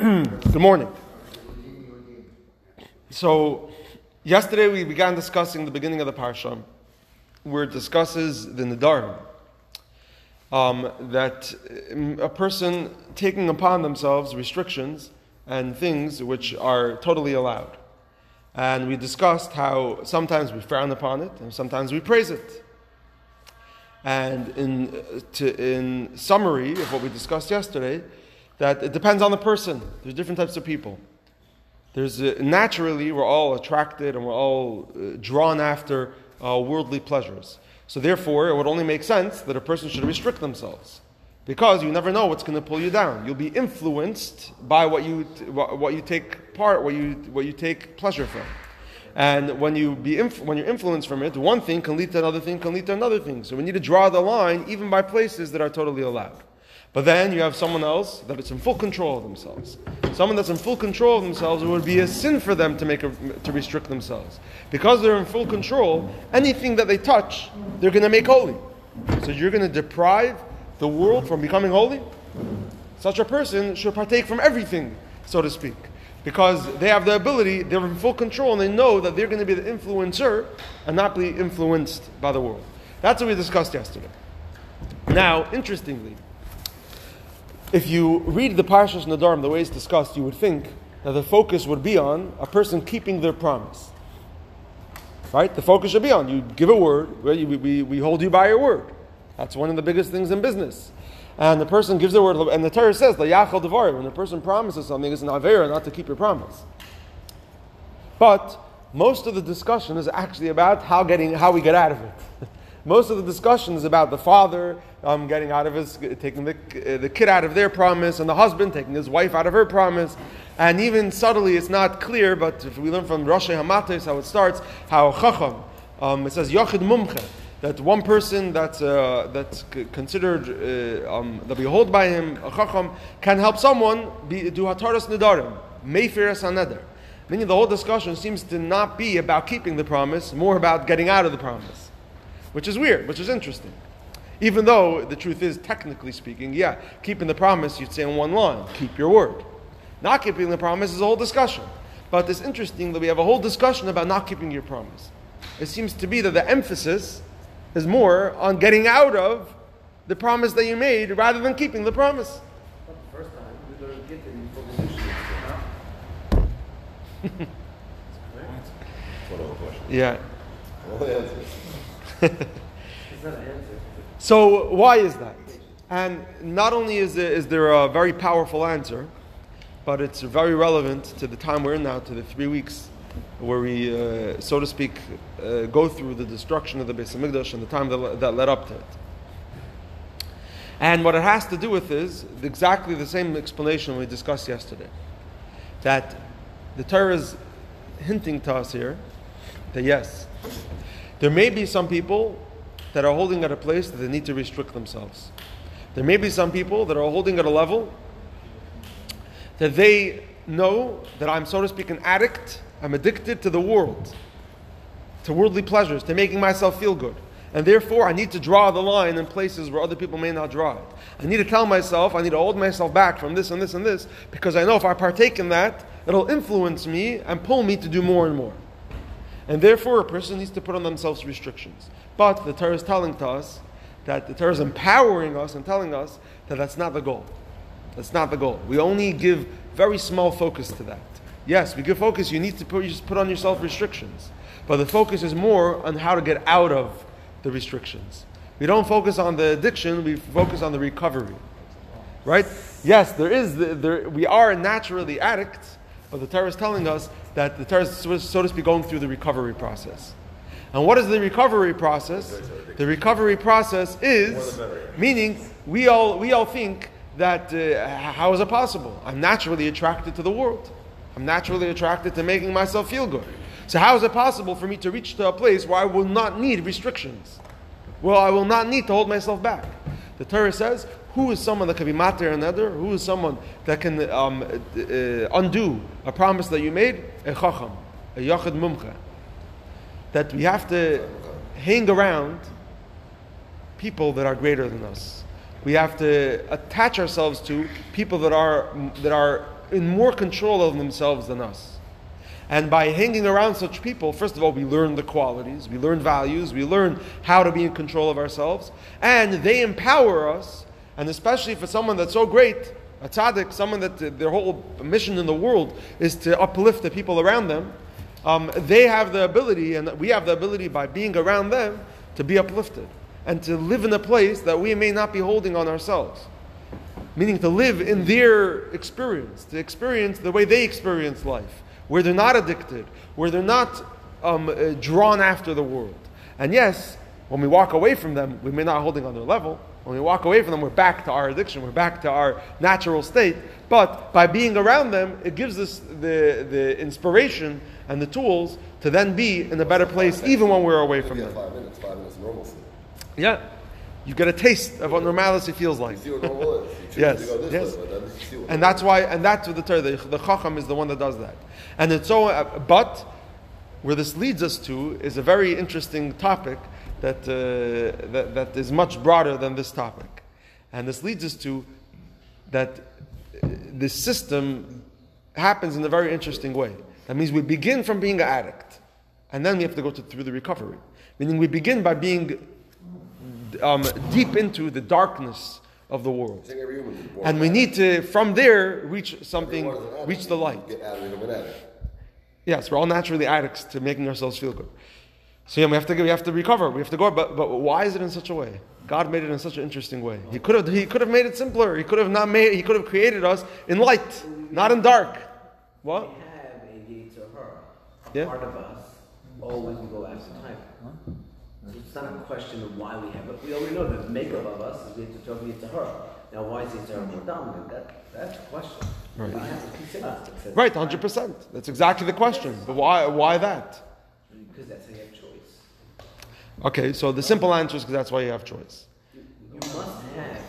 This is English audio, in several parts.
Good morning. So, yesterday we began discussing the beginning of the parsha, where it discusses the Nedarim. Um, that a person taking upon themselves restrictions and things which are totally allowed. And we discussed how sometimes we frown upon it and sometimes we praise it. And in, to, in summary of what we discussed yesterday, that it depends on the person. There's different types of people. There's uh, naturally we're all attracted and we're all uh, drawn after uh, worldly pleasures. So therefore, it would only make sense that a person should restrict themselves, because you never know what's going to pull you down. You'll be influenced by what you what you take part, what you what you take pleasure from. And when you be inf- when you're influenced from it, one thing can lead to another thing, can lead to another thing. So we need to draw the line, even by places that are totally allowed. But then you have someone else that is in full control of themselves. Someone that's in full control of themselves, it would be a sin for them to make a, to restrict themselves. Because they're in full control, anything that they touch, they're going to make holy. So you're going to deprive the world from becoming holy? Such a person should partake from everything, so to speak. Because they have the ability, they're in full control, and they know that they're going to be the influencer and not be influenced by the world. That's what we discussed yesterday. Now, interestingly, if you read the Parshas Nedarim the way it's discussed, you would think that the focus would be on a person keeping their promise. Right? The focus should be on you give a word, we, we, we hold you by your word. That's one of the biggest things in business. And the person gives a word, and the Torah says, yachal devar, when a person promises something, it's an avera not to keep your promise. But most of the discussion is actually about how, getting, how we get out of it. Most of the discussion is about the father um, getting out of his, taking the, the kid out of their promise, and the husband taking his wife out of her promise. And even subtly, it's not clear, but if we learn from Rosh Hamatos how it starts, how Chacham, um, it says Yochid Mumche, that one person that's, uh, that's considered, uh, um, that behold by him, a Chacham, can help someone be, do Hataras Nedarim, Mayfiras Haneder. Meaning the whole discussion seems to not be about keeping the promise, more about getting out of the promise which is weird, which is interesting. Even though the truth is, technically speaking, yeah, keeping the promise, you'd say in one line, keep your word. Not keeping the promise is a whole discussion. But it's interesting that we have a whole discussion about not keeping your promise. It seems to be that the emphasis is more on getting out of the promise that you made rather than keeping the promise. yeah. so why is that? And not only is there, is there a very powerful answer, but it's very relevant to the time we're in now, to the three weeks where we, uh, so to speak, uh, go through the destruction of the Beis Hamikdash and the time that, that led up to it. And what it has to do with is exactly the same explanation we discussed yesterday. That the Torah is hinting to us here that yes, there may be some people that are holding at a place that they need to restrict themselves. There may be some people that are holding at a level that they know that I'm, so to speak, an addict. I'm addicted to the world, to worldly pleasures, to making myself feel good. And therefore, I need to draw the line in places where other people may not draw it. I need to tell myself, I need to hold myself back from this and this and this, because I know if I partake in that, it'll influence me and pull me to do more and more. And therefore, a person needs to put on themselves restrictions. But the Torah is telling to us that the Torah is empowering us and telling us that that's not the goal. That's not the goal. We only give very small focus to that. Yes, we give focus. You need to put, you just put on yourself restrictions. But the focus is more on how to get out of the restrictions. We don't focus on the addiction, we focus on the recovery. Right? Yes, there is, the, there, we are naturally addicts, but the Torah is telling us that the Torah is, so to speak, going through the recovery process. And what is the recovery process? The recovery process is, meaning, we all, we all think that uh, how is it possible? I'm naturally attracted to the world. I'm naturally attracted to making myself feel good. So, how is it possible for me to reach to a place where I will not need restrictions? Well, I will not need to hold myself back. The Torah says, who is someone that can be matir another? Who is someone that can um, uh, undo a promise that you made? A chacham, a yachid mumcha. That we have to hang around people that are greater than us, We have to attach ourselves to people that are, that are in more control of themselves than us. And by hanging around such people, first of all, we learn the qualities, we learn values, we learn how to be in control of ourselves, and they empower us. And especially for someone that's so great, a tzaddik, someone that their whole mission in the world is to uplift the people around them, um, they have the ability, and we have the ability by being around them to be uplifted and to live in a place that we may not be holding on ourselves. Meaning to live in their experience, to experience the way they experience life where they're not addicted, where they're not um, uh, drawn after the world. And yes, when we walk away from them, we may not holding on their level. When we walk away from them, we're back to our addiction, we're back to our natural state. But by being around them, it gives us the, the inspiration and the tools to then be in a better place, even when we're away from them. Five minutes, five minutes normalcy. Yeah. You get a taste of what normalcy feels like. You see what normal is. You choose Yes, to go this yes. way, but then you see what And that's why, and that's what the Torah, the, the Chacham is the one that does that. And it's so, uh, but where this leads us to is a very interesting topic that, uh, that, that is much broader than this topic. And this leads us to that uh, this system happens in a very interesting way. That means we begin from being an addict, and then we have to go to, through the recovery. Meaning we begin by being um, deep into the darkness of the world. I think every human is born And we need to, from there, reach something, Everyone is an addict. reach the light. Get out of an addict. Yes, we're all naturally addicts to making ourselves feel good. So yeah, we have to we have to recover. We have to go. But but why is it in such a way? God made it in such an interesting way. He could have he could have made it simpler. He could have not made. He could have created us in light, not in dark. What? We have a Yetzer Hara, a Yeah. part of us. Oh, we can go after time. It's not a question of why we have it. We already know the makeup of us is Yetzer Tov, Yetzer Hara. Now, why is Yetzer Hara more dominant? That, that's the question. Right. We have to consider Right, hundred percent. That's exactly the question. But why why that? Because that's how you. Okay, so the simple answer is because that's why you have choice. You, must have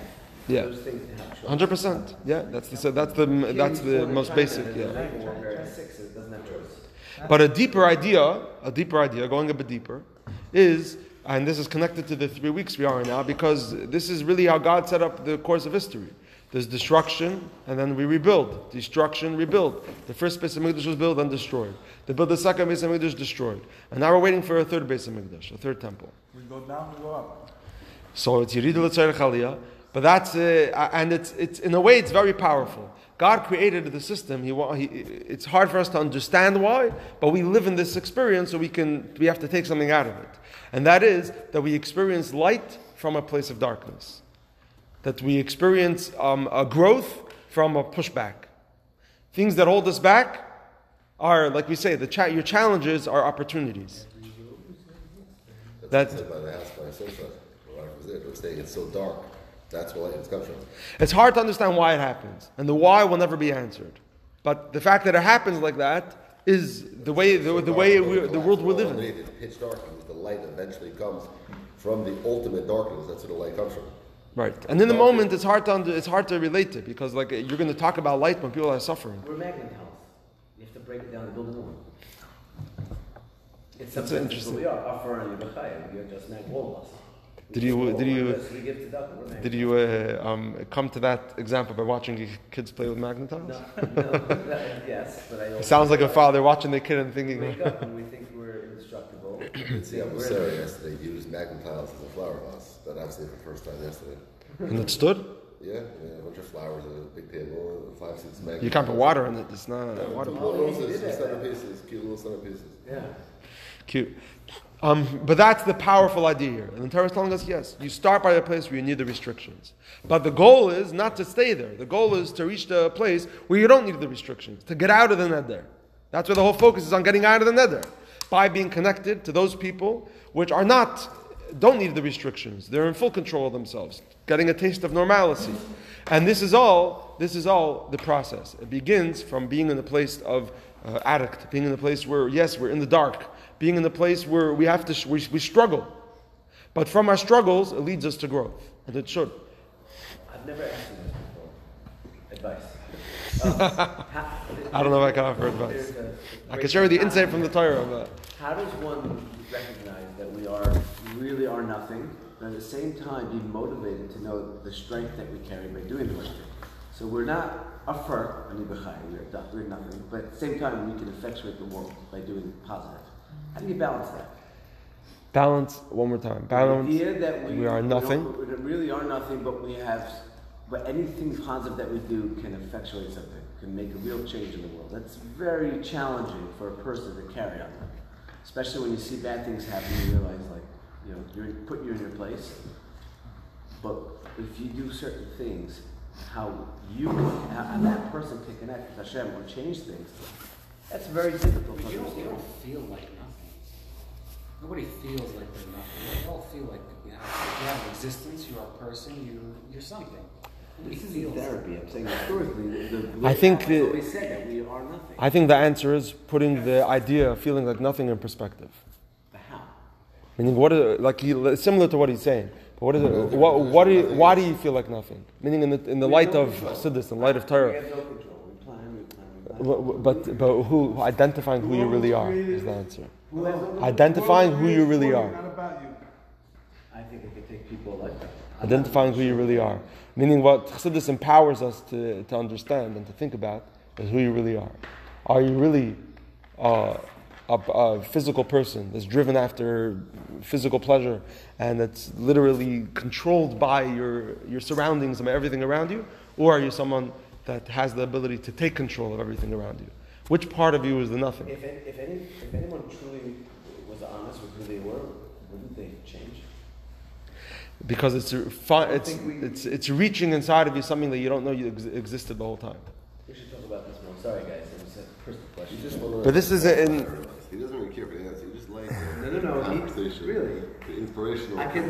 Yeah. those things to have choice. Hundred percent. Yeah, that's the so that's the that's the most basic. Yeah. Yeah. Six it doesn't have choice. But a deeper idea, a deeper idea, going a bit deeper, is, and this is connected to the three weeks we are in now, because this is really how God set up the course of history. There's destruction, and then we rebuild. Destruction, rebuild. The first Beis Hamikdash was built and destroyed. They built the second Beis Hamikdash, destroyed. And now we're waiting for a third Beis Hamikdash, a third temple. We go down, we go up. So it's Yerid L'Tzarech Aliyah, but that's uh, and it's it's in a way it's very powerful. God created the system. He, he it's hard for us to understand why, but we live in this experience, so we can we have to take something out of it, and that is that we experience light from a place of darkness, that we experience um, a growth from a pushback. Things that hold us back are, like we say, the cha- your challenges are opportunities. That's That- said by the house by Simcha. When I was there, it was saying it's so dark. That's where it comes from. It's hard to understand why it happens, and the why will never be answered. But the fact that it happens like that is the way the, the way we, the world we live in. It's pitch dark because the light eventually comes from the ultimate darkness. That's where the light comes from. Right, and in the moment, it's hard to under, it's hard to relate to because like you're going to talk about light when people are suffering. We're magnet house. You have to break it down and build a new one. It's That's something interesting. We are. Afar and Yevachayim. You're just like all of us. Did you- did you- of us, We give to Duck, we're magnet. Did you uh, um, come to that example by watching your kids play with magnetiles? No, no, that- yes, but I. It sounds like a father watching the kid and thinking, Wake up and we think we're indestructible. Did see how Sarah yesterday used magnet tiles as a flower vase. That actually for the first time yesterday. and it stood. Yeah, yeah, a bunch of flowers, and a big table, five, six magnet. You can't put water in it. It's not Yeah, water. Little, little, little centerpieces, cute little centerpieces. Yeah. Cute. Um, but that's the powerful idea here. And the Torah is telling us yes, you start by a place where you need the restrictions. But the goal is not to stay there. The goal is to reach the place where you don't need the restrictions, to get out of the nether. That's where the whole focus is on getting out of the nether. By being connected to those people which are not, don't need the restrictions. They're in full control of themselves, getting a taste of normalcy. And this is all, this is all the process. It begins from being in the place of uh, addict, being in the place where, yes, we're in the dark, being in the place where we have to, we, we struggle. But from our struggles, it leads us to growth. And it should. I've never asked you this before. Advice. How- I don't know if I can offer advice. I can share the time. insight from the Torah, but How does one recognize that we are really are nothing, but at the same time be motivated to know the strength that we carry by doing the right thing. So we're not a fur, I mean, we're we're nothing, but at the same time we can effectuate the world by doing positive. How do you balance that? Balance, one more time. Balance. The idea that we, we are nothing. we really are nothing, but we have, but anything positive that we do can effectuate something, can make a real change in the world. That's very challenging for a person to carry on. Especially when you see bad things happen, you realize like, you know, you're put you in your place. But if you do certain things, how you how, that person can connect with Hashem or change things, that's very difficult you don't, you don't feel like nothing. Nobody feels like they're nothing. We all feel like you have, you have an existence, you're a person, you, you're something. Nobody This isn't therapy. I'm saying historically, the, the I think I've the- always said that we are nothing. I think the answer is putting the idea of feeling like nothing in perspective. But how? Meaning, what is like he, similar to what he's saying. But what is it? What, what do you, why do you feel like nothing? Meaning, in the, in the light of Chassidus, in the light of We Torah. But but who identifying who you really are is the answer. Who has no control? Identifying who you really are. Not about you. I think it could take people a lifetime. Identifying who you really are. Meaning, what Chassidus empowers us to, to understand and to think about is who you really are. Are you really uh, a, a physical person that's driven after physical pleasure and that's literally controlled by your, your surroundings and everything around you? Or are you someone that has the ability to take control of everything around you? Which part of you is the nothing? If, if, any, if anyone truly was honest with who they were, wouldn't they change? Because it's, a fi- it's, it's, it's reaching inside of you something that you don't know you ex- existed the whole time. We should talk about this more. Sorry, guys. It was a personal question. You just want But this is in. He doesn't really care for the answer. He just likes the No, no, no, he- really. The inspirational. I can